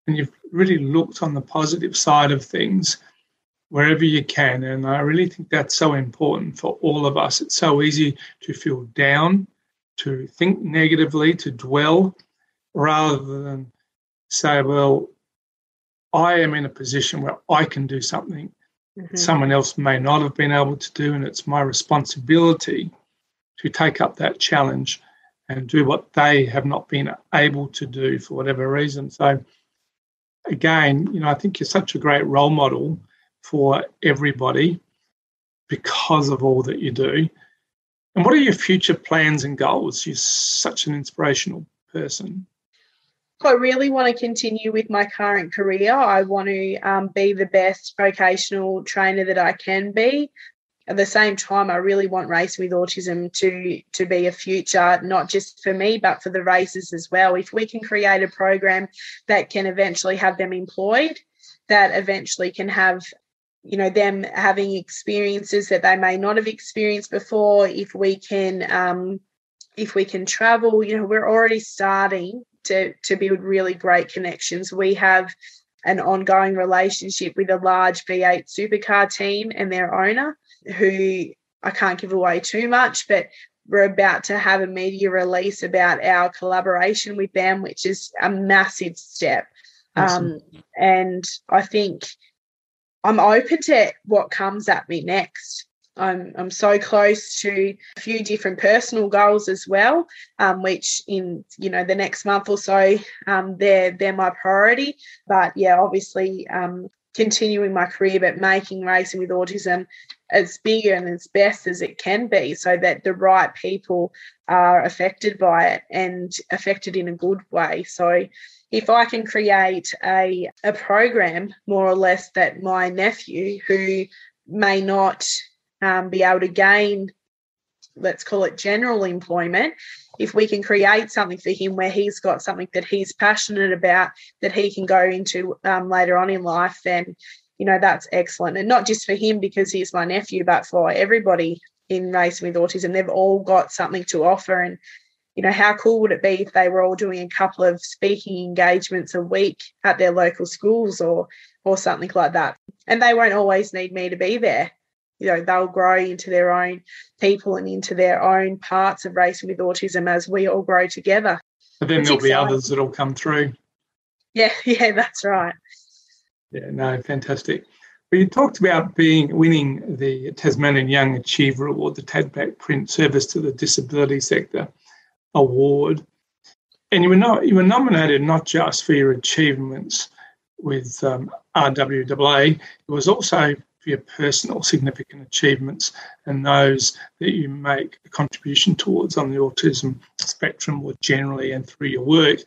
And you've really looked on the positive side of things wherever you can. And I really think that's so important for all of us. It's so easy to feel down, to think negatively, to dwell, rather than say, well, I am in a position where I can do something mm-hmm. someone else may not have been able to do, and it's my responsibility to take up that challenge and do what they have not been able to do for whatever reason. So, again, you know, I think you're such a great role model for everybody because of all that you do. And what are your future plans and goals? You're such an inspirational person. I really want to continue with my current career. I want to um, be the best vocational trainer that I can be at the same time, I really want Racing with Autism to to be a future, not just for me, but for the races as well. If we can create a program that can eventually have them employed, that eventually can have you know them having experiences that they may not have experienced before if we can um, if we can travel you know we're already starting to, to build really great connections. We have an ongoing relationship with a large V8 supercar team and their owner, who I can't give away too much, but we're about to have a media release about our collaboration with them, which is a massive step. Awesome. Um, and I think I'm open to what comes at me next. I'm I'm so close to a few different personal goals as well, um, which in you know the next month or so, um, they're they're my priority. But yeah, obviously, um, continuing my career, but making racing with autism as big and as best as it can be, so that the right people are affected by it and affected in a good way. So if I can create a, a program more or less that my nephew, who may not um, be able to gain, let's call it general employment, if we can create something for him where he's got something that he's passionate about that he can go into um, later on in life, then you know that's excellent. And not just for him because he's my nephew, but for everybody in racing with autism. They've all got something to offer, and you know how cool would it be if they were all doing a couple of speaking engagements a week at their local schools or or something like that. And they won't always need me to be there you know they'll grow into their own people and into their own parts of racing with autism as we all grow together but then it's there'll exciting. be others that'll come through yeah (laughs) yeah that's right yeah no fantastic well, you talked about being winning the Tasmanian Young Achiever Award, the TASBAC Print Service to the Disability Sector Award, and you were not you were nominated not just for your achievements with um, RWAA, it was also for your personal significant achievements and those that you make a contribution towards on the autism spectrum more generally and through your work.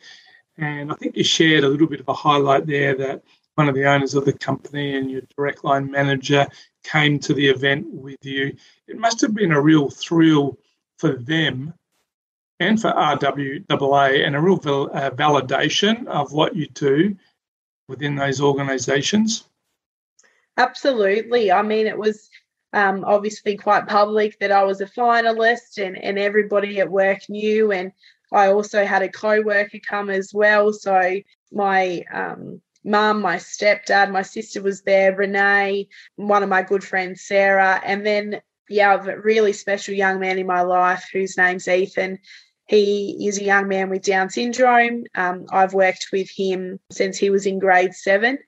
And I think you shared a little bit of a highlight there that one of the owners of the company and your direct line manager came to the event with you. It must have been a real thrill for them and for RWAA and a real val- uh, validation of what you do within those organisations. Absolutely. I mean, it was um, obviously quite public that I was a finalist and, and everybody at work knew. And I also had a co worker come as well. So my um, mum, my stepdad, my sister was there, Renee, one of my good friends, Sarah. And then, yeah, a really special young man in my life whose name's Ethan. He is a young man with Down syndrome. Um, I've worked with him since he was in grade seven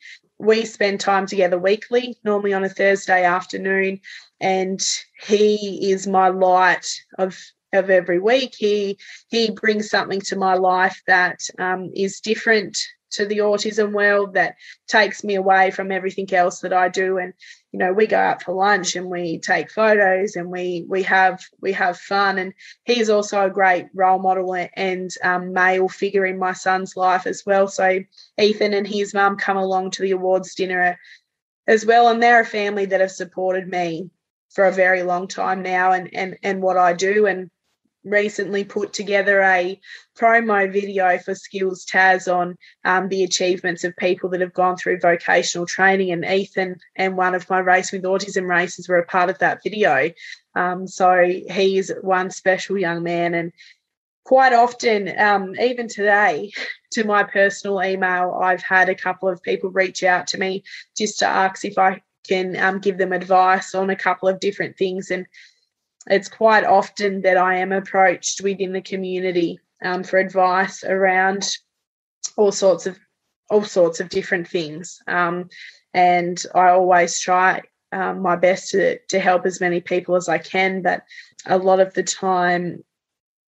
we spend time together weekly, normally on a Thursday afternoon, and he is my light of of every week. He he brings something to my life that um, is different to the autism world that takes me away from everything else that I do. And you know, we go out for lunch and we take photos and we we have we have fun. And he's also a great role model and um, male figure in my son's life as well. So Ethan and his mum come along to the awards dinner as well, and they're a family that have supported me for a very long time now and and and what I do and recently put together a promo video for Skills Tas on um, the achievements of people that have gone through vocational training. And Ethan and one of my Race with Autism races were a part of that video. Um, so he is one special young man. And quite often, um, even today, (laughs) to my personal email, I've had a couple of people reach out to me just to ask if I can um, give them advice on a couple of different things. And it's quite often that I am approached within the community um, for advice around all sorts of all sorts of different things. Um, and I always try um, my best to to help as many people as I can. But a lot of the time,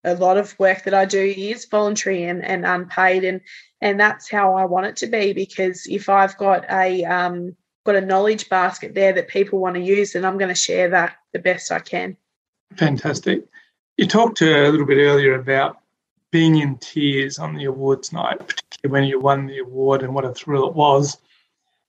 a lot of work that I do is voluntary and, and unpaid, and and that's how I want it to be. Because if I've got a um, got a knowledge basket there that people want to use, then I'm going to share that the best I can. Fantastic. You talked a little bit earlier about being in tears on the awards night, particularly when you won the award and what a thrill it was.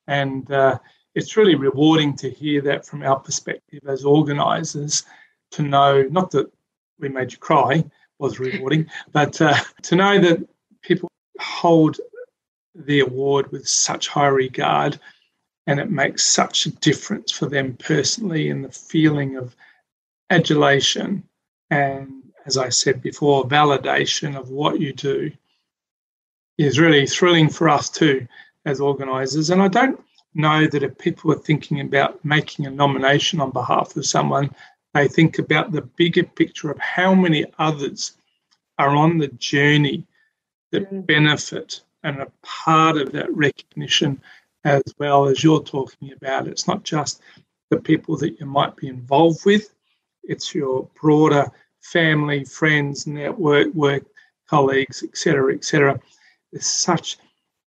And uh, it's really rewarding to hear that from our perspective as organisers to know, not that we made you cry, was rewarding, (laughs) but uh, to know that people hold the award with such high regard and it makes such a difference for them personally in the feeling of adulation and, as I said before, validation of what you do. is really thrilling for us too as organisers. And I don't know that if people are thinking about making a nomination on behalf of someone, they think about the bigger picture of how many others are on the journey that mm. benefit and are part of that recognition as well as you're talking about. It's not just the people that you might be involved with, it's your broader family, friends, network, work colleagues, etc., etc. There's such,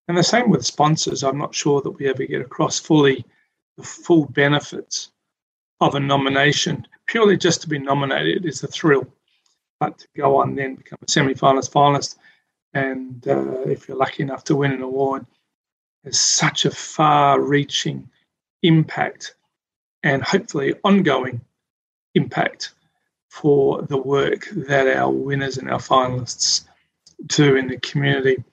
and the same with sponsors. I'm not sure that we ever get across fully the full benefits of a nomination. Purely just to be nominated is a thrill, but to go on then become a semi-finalist, finalist, and uh, if you're lucky enough to win an award, there's such a far-reaching impact and hopefully ongoing impact for the work that our winners and our finalists do in the community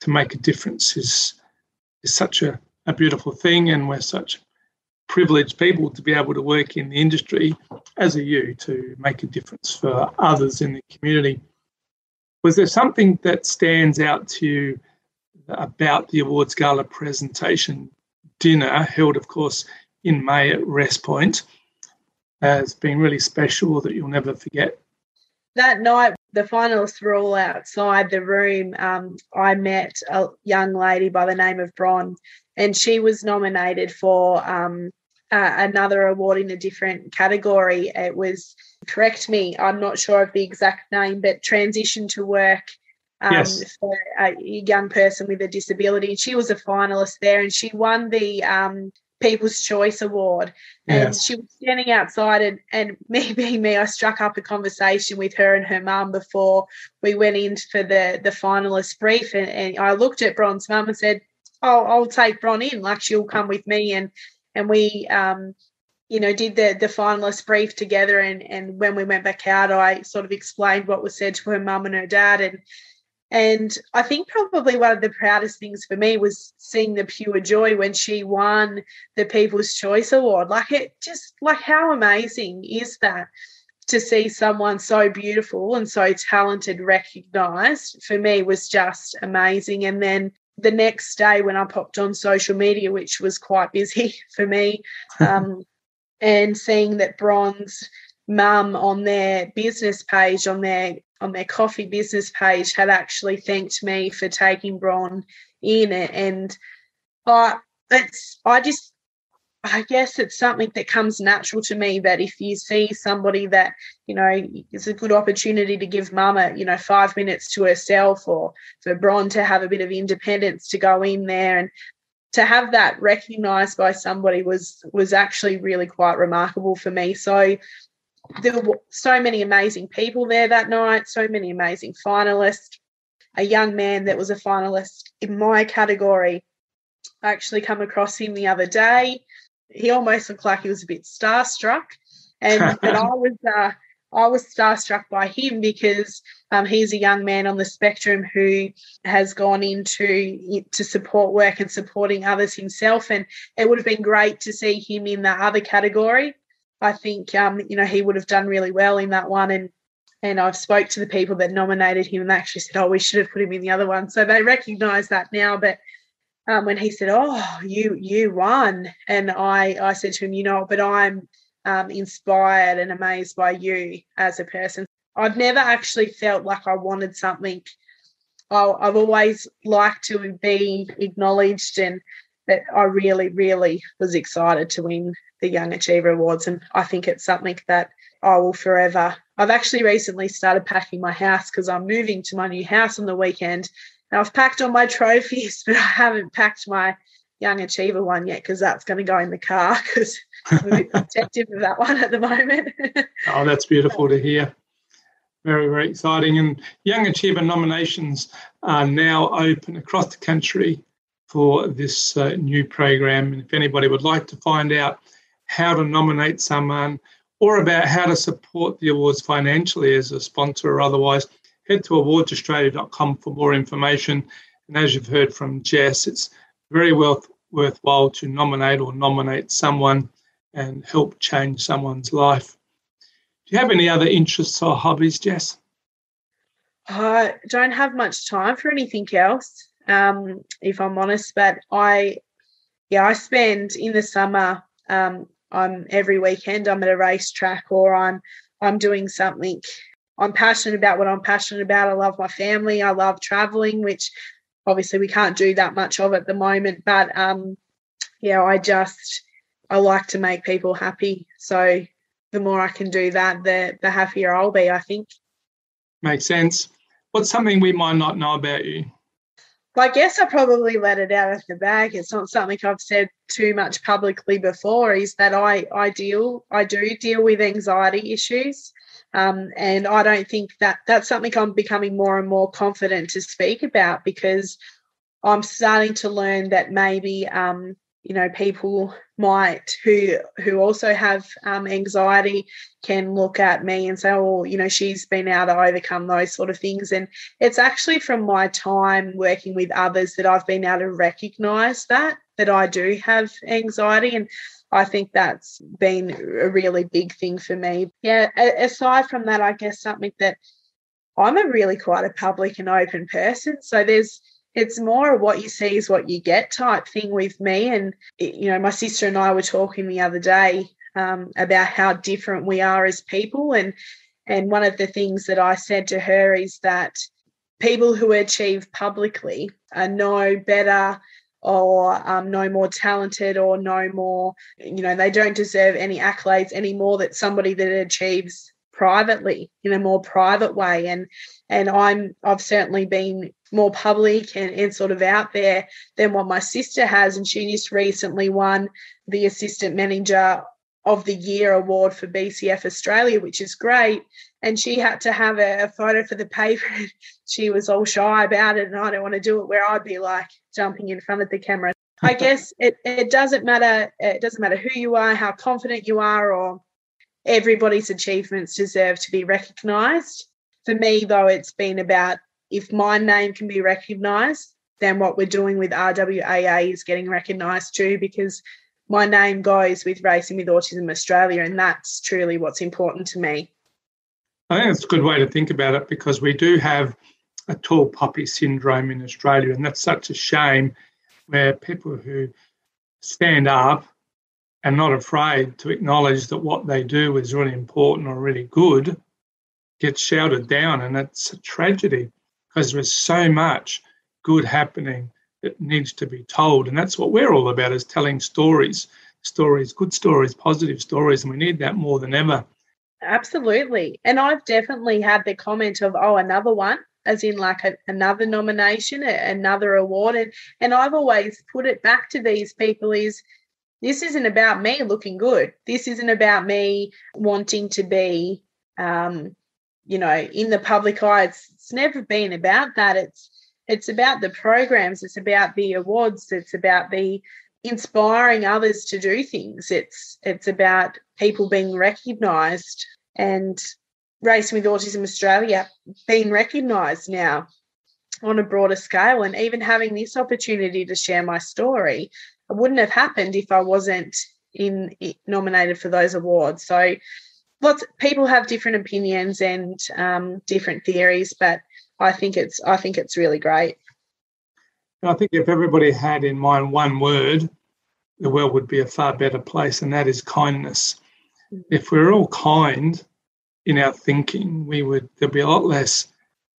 to make a difference is is such a, a beautiful thing and we're such privileged people to be able to work in the industry as are you to make a difference for others in the community. Was there something that stands out to you about the awards gala presentation dinner held of course in May at Wrest Point has been really special that you'll never forget? That night, the finalists were all outside the room. Um, I met a young lady by the name of Bron, and she was nominated for um, uh, another award in a different category. It was, correct me, I'm not sure of the exact name, but transition to work um, yes. for a young person with a disability. She was a finalist there, and she won the um, People's Choice Award. And she was standing outside, and, and (laughs) me being me, I struck up a conversation with her and her mum before we went in for the, the finalist brief. And, and I looked at Bron's mum and said, Oh, I'll take Bron in, like she'll come with me. And and we um, you know, did the the finalist brief together and and when we went back out, I sort of explained what was said to her mum and her dad and and I think probably one of the proudest things for me was seeing the pure joy when she won the People's Choice Award. Like it just like how amazing is that to see someone so beautiful and so talented recognized for me was just amazing. And then the next day when I popped on social media, which was quite busy (laughs) for me, (laughs) um, and seeing that Bron's mum on their business page on their on their coffee business page had actually thanked me for taking Bron in. And I, it's, I just, I guess it's something that comes natural to me that if you see somebody that, you know, it's a good opportunity to give mama, you know, five minutes to herself or for Bron to have a bit of independence to go in there and to have that recognized by somebody was was actually really quite remarkable for me. So there were so many amazing people there that night, so many amazing finalists. A young man that was a finalist in my category, I actually come across him the other day. He almost looked like he was a bit starstruck, and (laughs) but I was uh, I was starstruck by him because um, he's a young man on the spectrum who has gone into to support work and supporting others himself, and it would have been great to see him in the other category. I think um, you know he would have done really well in that one, and and I've spoke to the people that nominated him, and they actually said, "Oh, we should have put him in the other one." So they recognise that now. But um, when he said, "Oh, you you won," and I I said to him, "You know, but I'm um, inspired and amazed by you as a person. I've never actually felt like I wanted something. I've always liked to be acknowledged and that I really, really was excited to win the Young Achiever Awards. And I think it's something that I will forever. I've actually recently started packing my house because I'm moving to my new house on the weekend. And I've packed all my (laughs) trophies, but I haven't packed my Young Achiever one yet because that's going to go in the car (laughs) because I'm a bit (laughs) protective of that one at the moment. oh, that's beautiful to hear. Very, very exciting. And Young Achiever nominations are now open across the country for this uh, new program. And if anybody would like to find out how to nominate someone or about how to support the awards financially as a sponsor or otherwise, head to awardsaustralia.com for more information. And as you've heard from Jess, it's very well worthwhile to nominate or nominate someone and help change someone's life. Do you have any other interests or hobbies, Jess? I don't have much time for anything else, um, if I'm honest. But I, yeah, I spend in the summer. Um, I'm every weekend. I'm at a racetrack, or I'm I'm doing something. I'm passionate about what I'm passionate about. I love my family. I love traveling, which obviously we can't do that much of at the moment. But um, yeah, I just I like to make people happy. So the more I can do that, the the happier I'll be. I think. Makes sense. What's something we might not know about you? I guess I probably let it out of the bag. It's not something I've said too much publicly before. Is that I I deal I do deal with anxiety issues, um, and I don't think that that's something I'm becoming more and more confident to speak about because I'm starting to learn that maybe um, you know people might who who also have um, anxiety can look at me and say oh you know she's been able to overcome those sort of things. And it's actually from my time working with others that i've been able to recognize that that i do have anxiety. And i think that's been a really big thing for me. Yeah aside from that i guess something that i'm a really quite a public and open person. So there's it's more of what you see is what you get type thing with me. And, you know, my sister and I were talking the other day um, about how different we are as people. And, and one of the things that I said to her is that people who achieve publicly are no better or um, no more talented or no more, you know, they don't deserve any accolades anymore that somebody that achieves privately in a more private way. And and i'm i've certainly been more public and, and sort of out there than what my sister has. And she just recently won the assistant manager of the year award for bcf australia which is great. And she had to have a, a photo for the paper. (laughs) She was all shy about it. And i don't want to do it where i'd be like jumping in front of the camera. I (laughs) guess it, it doesn't matter it doesn't matter who you are how confident you are or everybody's achievements deserve to be recognised. For me, though, it's been about if my name can be recognised, then what we're doing with RWAA is getting recognised too, because my name goes with Racing with Autism Australia, and that's truly what's important to me. I think it's a good way to think about it because we do have a tall poppy syndrome in Australia, and that's such a shame where people who stand up and not afraid to acknowledge that what they do is really important or really good gets shouted down. And it's a tragedy because there's so much good happening that needs to be told. And that's what we're all about is telling stories, stories, good stories, positive stories. And we need that more than ever. Absolutely. And I've definitely had the comment of, oh, another one, as in like a, another nomination, another award. And, and I've always put it back to these people is this isn't about me looking good. This isn't about me wanting to be, um, you know, in the public eye. It's, it's never been about that. It's it's about the programs. It's about the awards. It's about the inspiring others to do things. It's it's about people being recognised and Racing with Autism Australia being recognised now on a broader scale and even having this opportunity to share my story wouldn't have happened if I wasn't in nominated for those awards. So lots people have different opinions and um, different theories, but I think it's I think it's really great. I think if everybody had in mind one word, the world would be a far better place, and that is kindness. Mm-hmm. If we're all kind in our thinking, we would there'd be a lot less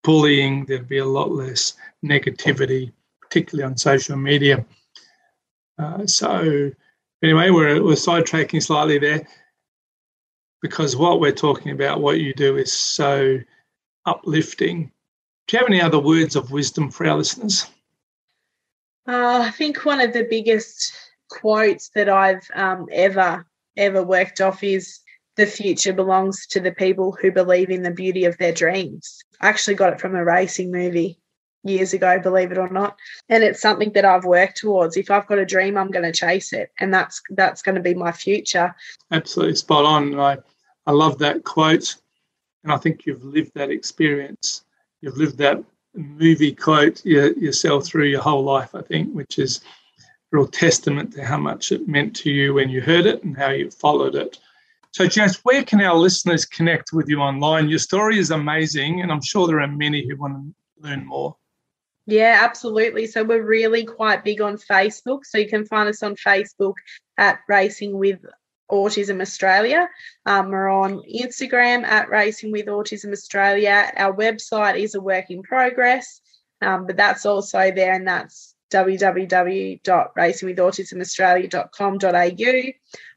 bullying, there'd be a lot less negativity, particularly on social media. Uh, so anyway, we're, we're sidetracking slightly there because what we're talking about, what you do is so uplifting. Do you have any other words of wisdom for our listeners? Uh, I think one of the biggest quotes that I've um, ever, ever worked off is the future belongs to the people who believe in the beauty of their dreams. I actually got it from a racing movie years ago, believe it or not. And it's something that I've worked towards. If I've got a dream, I'm going to chase it, and that's that's going to be my future. Absolutely spot on. I I love that quote, and I think you've lived that experience. You've lived that movie quote yourself through your whole life. I think, which is a real testament to how much it meant to you when you heard it and how you followed it. So, Jess, where can our listeners connect with you online? Your story is amazing, and I'm sure there are many who want to learn more. Yeah, absolutely. So we're really quite big on Facebook. So you can find us on Facebook at Racing with Autism Australia. Um, we're on Instagram at Racing with Autism Australia. Our website is a work in progress, um, but that's also there, and that's www.racingwithautismaustralia.com.au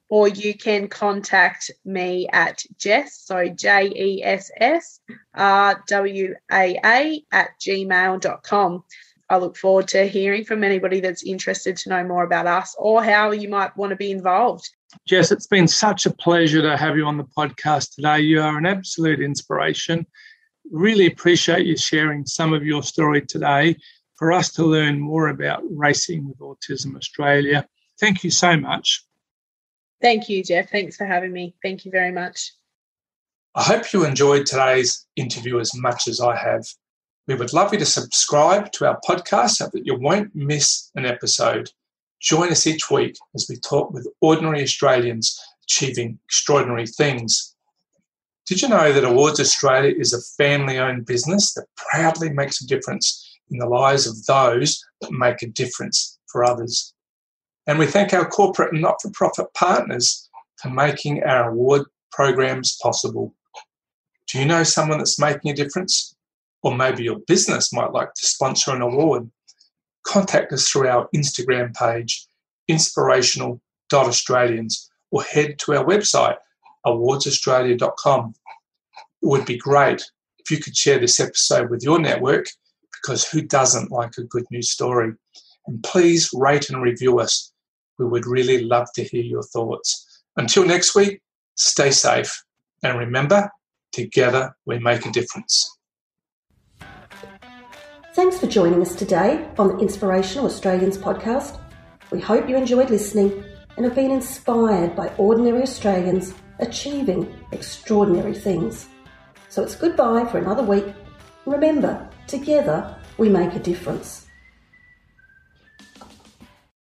or you can contact me at Jess, so J E S S R W A A at gmail.com. I look forward to hearing from anybody that's interested to know more about us or how you might want to be involved. Jess, it's been such a pleasure to have you on the podcast today. You are an absolute inspiration. Really appreciate you sharing some of your story today for us to learn more about Racing with Autism Australia. Thank you so much. Thank you, Jeff. Thanks for having me. Thank you very much. I hope you enjoyed today's interview as much as I have. We would love you to subscribe to our podcast so that you won't miss an episode. Join us each week as we talk with ordinary Australians achieving extraordinary things. Did you know that Awards Australia is a family owned business that proudly makes a difference in the lives of those that make a difference for others? And we thank our corporate and not for profit partners for making our award programs possible. Do you know someone that's making a difference? Or maybe your business might like to sponsor an award. Contact us through our Instagram page, inspirational.australians, or head to our website, awardsaustralia.com. It would be great if you could share this episode with your network because who doesn't like a good news story? And please rate and review us we would really love to hear your thoughts. Until next week, stay safe. And remember, together we make a difference. Thanks for joining us today on the Inspirational Australians podcast. We hope you enjoyed listening and have been inspired by ordinary Australians achieving extraordinary things. So it's goodbye for another week. Remember, together we make a difference.